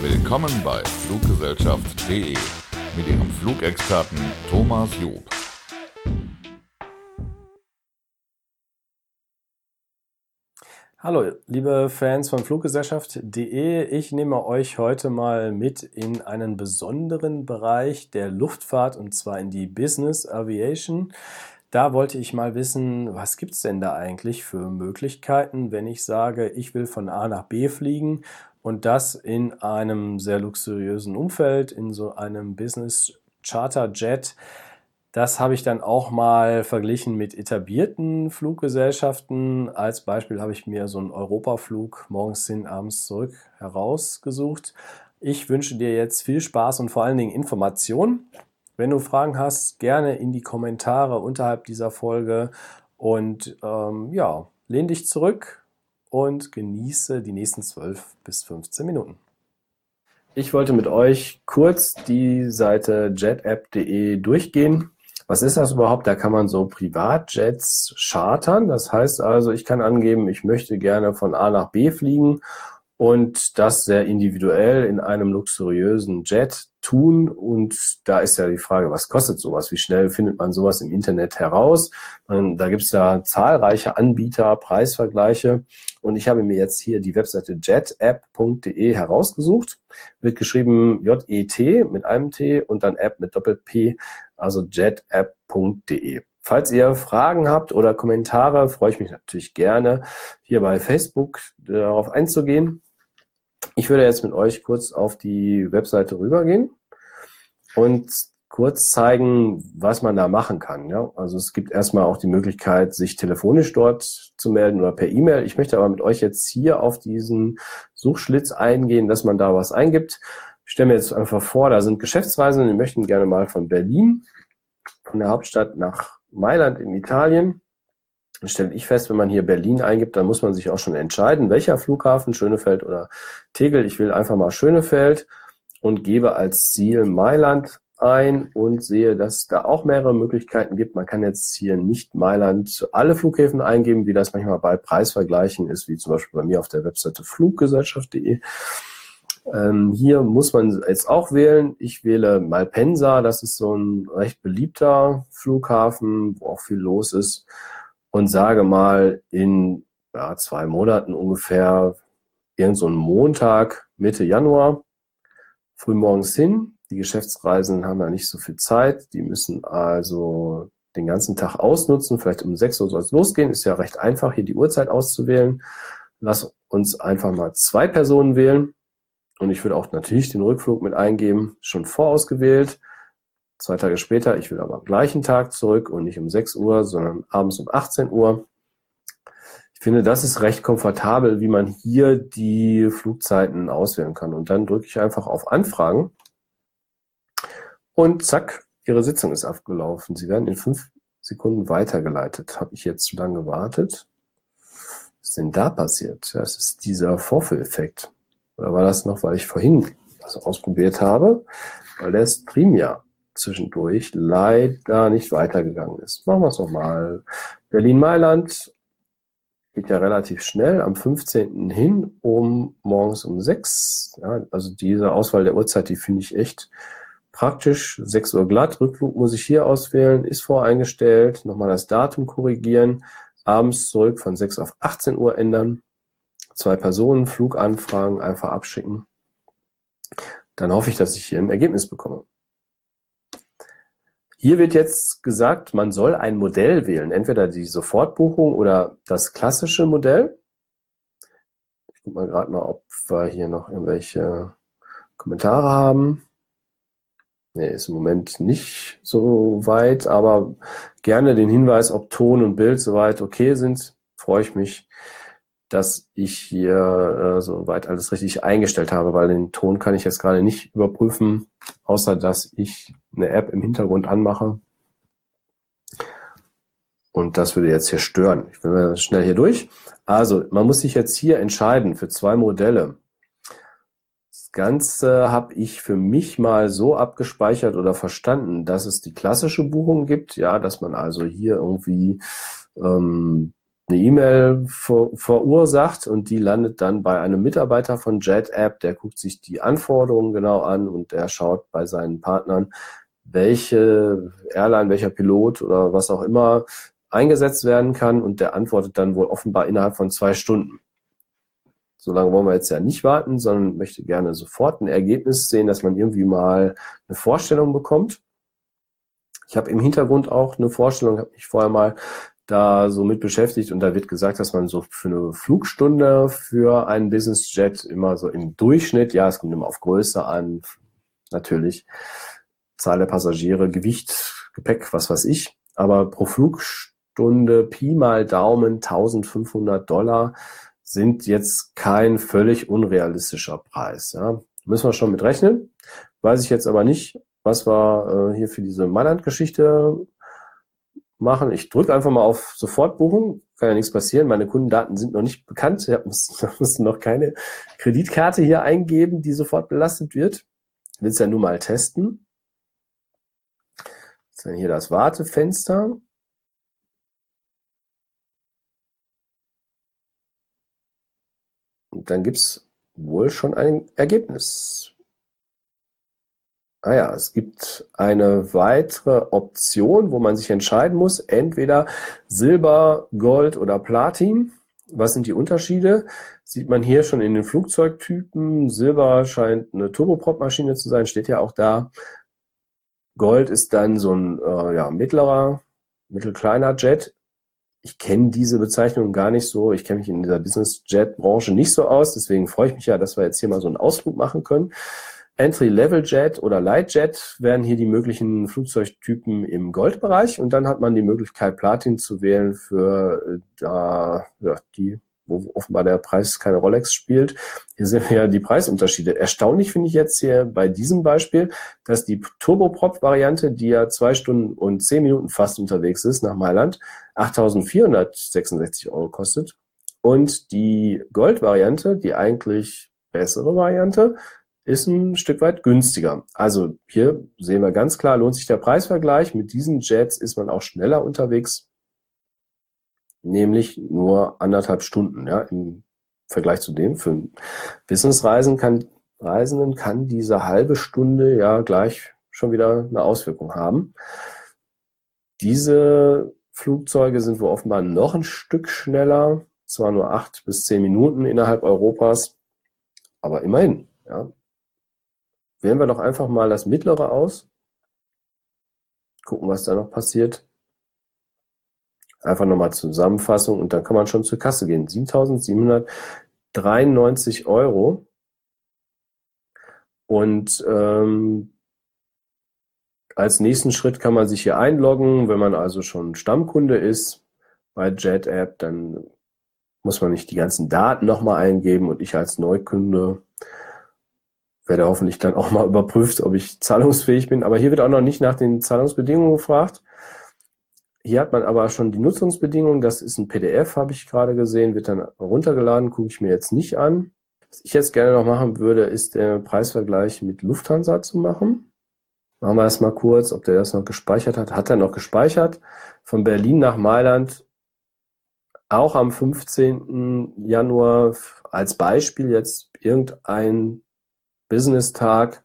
Willkommen bei Fluggesellschaft.de mit Ihrem Flugexperten Thomas Job. Hallo, liebe Fans von Fluggesellschaft.de. Ich nehme euch heute mal mit in einen besonderen Bereich der Luftfahrt und zwar in die Business Aviation. Da wollte ich mal wissen, was gibt es denn da eigentlich für Möglichkeiten, wenn ich sage, ich will von A nach B fliegen und das in einem sehr luxuriösen Umfeld, in so einem Business Charter Jet. Das habe ich dann auch mal verglichen mit etablierten Fluggesellschaften. Als Beispiel habe ich mir so einen Europaflug morgens hin, abends zurück herausgesucht. Ich wünsche dir jetzt viel Spaß und vor allen Dingen Information. Wenn du Fragen hast, gerne in die Kommentare unterhalb dieser Folge und ähm, ja, lehn dich zurück, und genieße die nächsten 12 bis 15 Minuten. Ich wollte mit euch kurz die Seite jetapp.de durchgehen. Was ist das überhaupt? Da kann man so Privatjets chartern. Das heißt also, ich kann angeben, ich möchte gerne von A nach B fliegen und das sehr individuell in einem luxuriösen Jet tun. Und da ist ja die Frage, was kostet sowas? Wie schnell findet man sowas im Internet heraus? Und da gibt es ja zahlreiche Anbieter, Preisvergleiche. Und ich habe mir jetzt hier die Webseite jetapp.de herausgesucht. Wird geschrieben J-E-T mit einem T und dann App mit Doppel-P, also jetapp.de. Falls ihr Fragen habt oder Kommentare, freue ich mich natürlich gerne, hier bei Facebook darauf einzugehen. Ich würde jetzt mit euch kurz auf die Webseite rübergehen und kurz zeigen, was man da machen kann. Ja? Also es gibt erstmal auch die Möglichkeit, sich telefonisch dort zu melden oder per E-Mail. Ich möchte aber mit euch jetzt hier auf diesen Suchschlitz eingehen, dass man da was eingibt. Ich stelle mir jetzt einfach vor, da sind Geschäftsreisende, die möchten gerne mal von Berlin, von der Hauptstadt nach Mailand in Italien stelle ich fest, wenn man hier Berlin eingibt, dann muss man sich auch schon entscheiden, welcher Flughafen, Schönefeld oder Tegel. Ich will einfach mal Schönefeld und gebe als Ziel Mailand ein und sehe, dass es da auch mehrere Möglichkeiten gibt. Man kann jetzt hier nicht Mailand alle Flughäfen eingeben, wie das manchmal bei Preisvergleichen ist, wie zum Beispiel bei mir auf der Webseite fluggesellschaft.de. Ähm, hier muss man jetzt auch wählen. Ich wähle Malpensa, das ist so ein recht beliebter Flughafen, wo auch viel los ist und sage mal in ja, zwei Monaten ungefähr irgend so einen Montag Mitte Januar frühmorgens hin. Die Geschäftsreisenden haben ja nicht so viel Zeit. Die müssen also den ganzen Tag ausnutzen. Vielleicht um 6 Uhr soll es losgehen. Ist ja recht einfach, hier die Uhrzeit auszuwählen. Lass uns einfach mal zwei Personen wählen. Und ich würde auch natürlich den Rückflug mit eingeben, schon vorausgewählt. Zwei Tage später, ich will aber am gleichen Tag zurück und nicht um 6 Uhr, sondern abends um 18 Uhr. Ich finde, das ist recht komfortabel, wie man hier die Flugzeiten auswählen kann. Und dann drücke ich einfach auf Anfragen und zack, Ihre Sitzung ist abgelaufen. Sie werden in fünf Sekunden weitergeleitet. Habe ich jetzt zu lange gewartet? Was ist denn da passiert? Das ist dieser Vorführeffekt. Oder war das noch, weil ich vorhin das ausprobiert habe? Weil der Stream ja zwischendurch leider nicht weitergegangen ist. Machen wir es nochmal. Berlin-Mailand geht ja relativ schnell am 15. hin, um morgens um 6. Ja, also diese Auswahl der Uhrzeit, die finde ich echt praktisch. 6 Uhr glatt, Rückflug muss ich hier auswählen, ist voreingestellt. Nochmal das Datum korrigieren. Abends zurück von 6 auf 18 Uhr ändern. Zwei Personen, Fluganfragen einfach abschicken. Dann hoffe ich, dass ich hier ein Ergebnis bekomme. Hier wird jetzt gesagt, man soll ein Modell wählen, entweder die Sofortbuchung oder das klassische Modell. Ich gucke mal gerade mal, ob wir hier noch irgendwelche Kommentare haben. Nee, ist im Moment nicht so weit, aber gerne den Hinweis, ob Ton und Bild soweit okay sind, freue ich mich, dass ich hier äh, soweit alles richtig eingestellt habe, weil den Ton kann ich jetzt gerade nicht überprüfen, außer dass ich eine App im Hintergrund anmache. Und das würde jetzt hier stören. Ich will schnell hier durch. Also, man muss sich jetzt hier entscheiden für zwei Modelle. Es Ganze habe ich für mich mal so abgespeichert oder verstanden, dass es die klassische Buchung gibt, ja, dass man also hier irgendwie ähm, eine E-Mail ver verursacht und die landet dann bei einem Mitarbeiter von JetApp, der guckt sich die Anforderungen genau an und der schaut bei seinen Partnern, welche Airline, welcher Pilot oder was auch immer eingesetzt werden kann und der antwortet dann wohl offenbar innerhalb von zwei Stunden. So lange wollen wir jetzt ja nicht warten, sondern möchte gerne sofort ein Ergebnis sehen, dass man irgendwie mal eine Vorstellung bekommt. Ich habe im Hintergrund auch eine Vorstellung, habe mich vorher mal da so mit beschäftigt und da wird gesagt, dass man so für eine Flugstunde für einen Business Jet immer so im Durchschnitt, ja, es kommt immer auf Größe an, natürlich, Zahl der Passagiere, Gewicht, Gepäck, was weiß ich, aber pro Flugstunde Pi mal Daumen 1500 Dollar sind jetzt kein völlig unrealistischer Preis. Ja. Müssen wir schon mit rechnen. Weiß ich jetzt aber nicht, was wir äh, hier für diese Mailand-Geschichte machen. Ich drücke einfach mal auf Sofortbuchung. Kann ja nichts passieren. Meine Kundendaten sind noch nicht bekannt. Ich muss, noch keine Kreditkarte hier eingeben, die sofort belastet wird. Ich will es ja nur mal testen. Ist dann hier das Wartefenster. Und dann gibt es wohl schon ein Ergebnis. Ah ja, es gibt eine weitere Option, wo man sich entscheiden muss, entweder Silber, Gold oder Platin. Was sind die Unterschiede? Sieht man hier schon in den Flugzeugtypen. Silber scheint eine Turboprop-Maschine zu sein, steht ja auch da. Gold ist dann so ein äh, ja, mittlerer, mittelkleiner Jet. Ich kenne diese Bezeichnung gar nicht so. Ich kenne mich in dieser Business-Jet-Branche nicht so aus. Deswegen freue ich mich ja, dass wir jetzt hier mal so einen Ausflug machen können. Entry-Level-Jet oder Light-Jet wären hier die möglichen Flugzeugtypen im Goldbereich und dann hat man die Möglichkeit, Platin zu wählen für äh, da, ja, die, wo offenbar der Preis keine Rolex spielt. Hier sehen wir ja die Preisunterschiede. Erstaunlich finde ich jetzt hier bei diesem Beispiel, dass die Turboprop-Variante, die ja zwei Stunden und zehn Minuten fast unterwegs ist nach Mailand, 8.466 Euro kostet und die Gold-Variante, die eigentlich bessere Variante, ist ein Stück weit günstiger. Also hier sehen wir ganz klar, lohnt sich der Preisvergleich. Mit diesen Jets ist man auch schneller unterwegs, nämlich nur anderthalb Stunden. Ja, Im Vergleich zu dem für Businessreisen kann, Reisenden kann diese halbe Stunde ja gleich schon wieder eine Auswirkung haben. Diese Flugzeuge sind wohl offenbar noch ein Stück schneller, zwar nur acht bis zehn Minuten innerhalb Europas, aber immerhin. Ja, Wählen wir doch einfach mal das mittlere aus. Gucken, was da noch passiert. Einfach nochmal Zusammenfassung und dann kann man schon zur Kasse gehen. 7.793 Euro. Und ähm, als nächsten Schritt kann man sich hier einloggen. Wenn man also schon Stammkunde ist bei JetApp, dann muss man nicht die ganzen Daten nochmal eingeben und ich als Neukunde werde hoffentlich dann auch mal überprüft, ob ich zahlungsfähig bin. Aber hier wird auch noch nicht nach den Zahlungsbedingungen gefragt. Hier hat man aber schon die Nutzungsbedingungen. Das ist ein PDF, habe ich gerade gesehen, wird dann runtergeladen, gucke ich mir jetzt nicht an. Was ich jetzt gerne noch machen würde, ist der Preisvergleich mit Lufthansa zu machen. Machen wir das mal kurz, ob der das noch gespeichert hat. Hat er noch gespeichert? Von Berlin nach Mailand auch am 15. Januar als Beispiel jetzt irgendein Business-Tag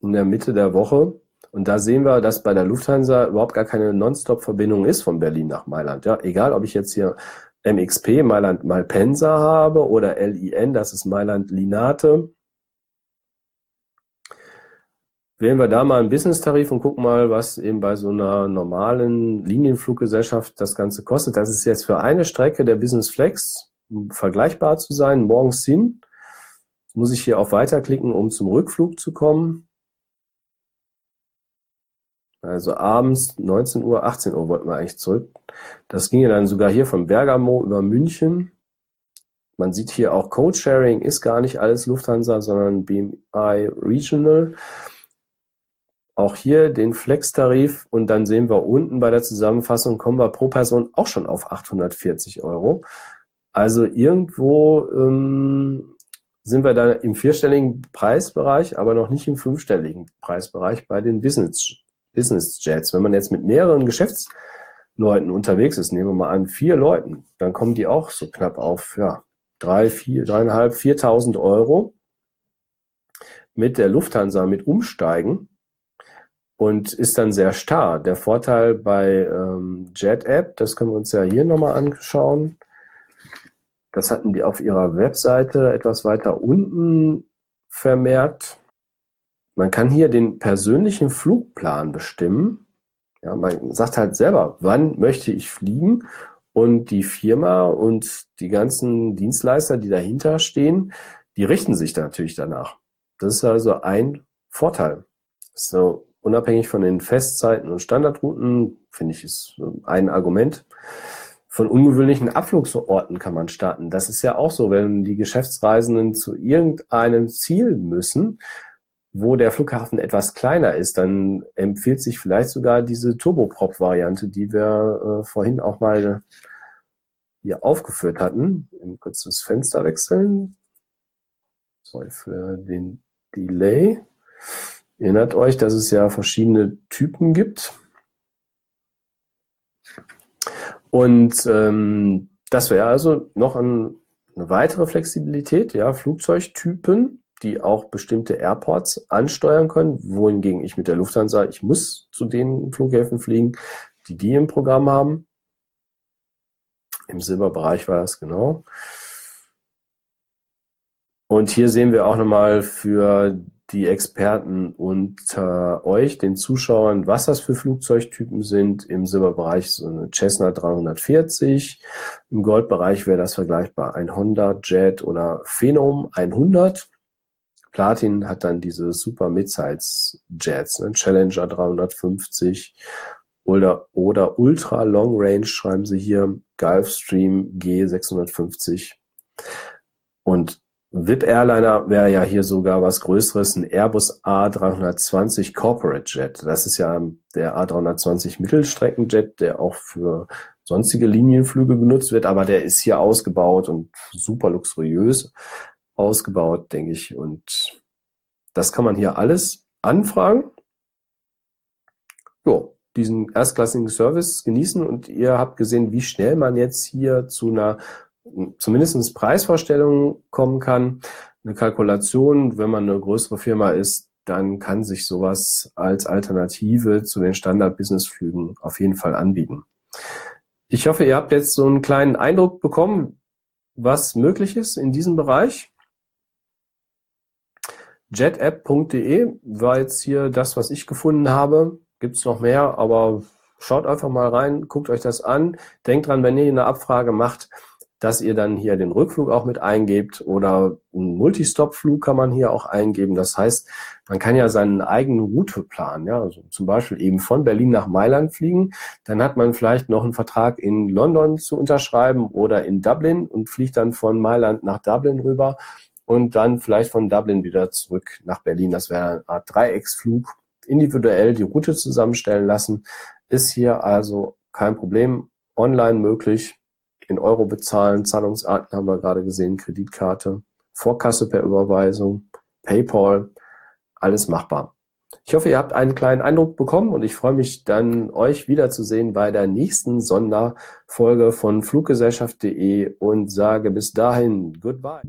in der Mitte der Woche. Und da sehen wir, dass bei der Lufthansa überhaupt gar keine Non-Stop-Verbindung ist von Berlin nach Mailand. Ja, egal, ob ich jetzt hier MXP, Mailand Malpensa habe oder LIN, das ist Mailand Linate. Wählen wir da mal einen Business-Tarif und gucken mal, was eben bei so einer normalen Linienfluggesellschaft das Ganze kostet. Das ist jetzt für eine Strecke der Business Flex vergleichbar zu sein, morgens hin muss ich hier auf Weiter klicken, um zum Rückflug zu kommen. Also abends 19 Uhr, 18 Uhr wollten wir eigentlich zurück. Das ging ja dann sogar hier von Bergamo über München. Man sieht hier auch Code-Sharing ist gar nicht alles Lufthansa, sondern BMI Regional. Auch hier den Flex-Tarif und dann sehen wir unten bei der Zusammenfassung kommen wir pro Person auch schon auf 840 Euro. Also irgendwo ähm, sind wir da im vierstelligen Preisbereich, aber noch nicht im fünfstelligen Preisbereich bei den Business, Business Jets. Wenn man jetzt mit mehreren Geschäftsleuten unterwegs ist, nehmen wir mal an, vier Leuten, dann kommen die auch so knapp auf, ja, drei, vier, dreieinhalb, viertausend Euro mit der Lufthansa mit umsteigen und ist dann sehr starr. Der Vorteil bei ähm, Jet App, das können wir uns ja hier nochmal anschauen, das hatten die auf ihrer Webseite etwas weiter unten vermerkt. Man kann hier den persönlichen Flugplan bestimmen. Ja, man sagt halt selber, wann möchte ich fliegen und die Firma und die ganzen Dienstleister, die dahinter stehen, die richten sich da natürlich danach. Das ist also ein Vorteil. So unabhängig von den Festzeiten und Standardrouten, finde ich, ist ein Argument. Von ungewöhnlichen Abflugsorten kann man starten. Das ist ja auch so, wenn die Geschäftsreisenden zu irgendeinem Ziel müssen, wo der Flughafen etwas kleiner ist, dann empfiehlt sich vielleicht sogar diese Turboprop-Variante, die wir äh, vorhin auch mal hier aufgeführt hatten. Im kurz das Fenster wechseln. Sorry für den Delay. Erinnert euch, dass es ja verschiedene Typen gibt. Und ähm, das wäre also noch ein, eine weitere Flexibilität, ja, Flugzeugtypen, die auch bestimmte Airports ansteuern können, wohingegen ich mit der Lufthansa, ich muss zu den Flughäfen fliegen, die die im Programm haben. Im Silberbereich war das genau. Und hier sehen wir auch nochmal für die Experten unter euch, den Zuschauern, was das für Flugzeugtypen sind. Im Silberbereich so eine Cessna 340. Im Goldbereich wäre das vergleichbar ein Honda Jet oder Phenom 100. Platin hat dann diese super Midsize Jets, ne? Challenger 350 oder, oder Ultra Long Range schreiben sie hier, Gulfstream G650. Und VIP Airliner wäre ja hier sogar was Größeres, ein Airbus A320 Corporate Jet. Das ist ja der A320 Mittelstreckenjet, der auch für sonstige Linienflüge genutzt wird, aber der ist hier ausgebaut und super luxuriös ausgebaut, denke ich. Und das kann man hier alles anfragen. Jo, diesen erstklassigen Service genießen und ihr habt gesehen, wie schnell man jetzt hier zu einer zumindest Preisvorstellungen kommen kann. Eine Kalkulation, wenn man eine größere Firma ist, dann kann sich sowas als Alternative zu den Standard-Business-Flügen auf jeden Fall anbieten. Ich hoffe, ihr habt jetzt so einen kleinen Eindruck bekommen, was möglich ist in diesem Bereich. jetapp.de war jetzt hier das, was ich gefunden habe. Gibt es noch mehr, aber schaut einfach mal rein, guckt euch das an. Denkt dran, wenn ihr eine Abfrage macht, dass ihr dann hier den Rückflug auch mit eingebt oder einen Multistop-Flug kann man hier auch eingeben. Das heißt, man kann ja seinen eigenen Route planen, ja, also zum Beispiel eben von Berlin nach Mailand fliegen. Dann hat man vielleicht noch einen Vertrag in London zu unterschreiben oder in Dublin und fliegt dann von Mailand nach Dublin rüber und dann vielleicht von Dublin wieder zurück nach Berlin. Das wäre eine Art Dreiecksflug. Individuell die Route zusammenstellen lassen, ist hier also kein Problem online möglich in Euro bezahlen. Zahlungsarten haben wir gerade gesehen, Kreditkarte, Vorkasse per Überweisung, PayPal, alles machbar. Ich hoffe, ihr habt einen kleinen Eindruck bekommen und ich freue mich dann, euch wiederzusehen bei der nächsten Sonderfolge von Fluggesellschaft.de und sage bis dahin Goodbye.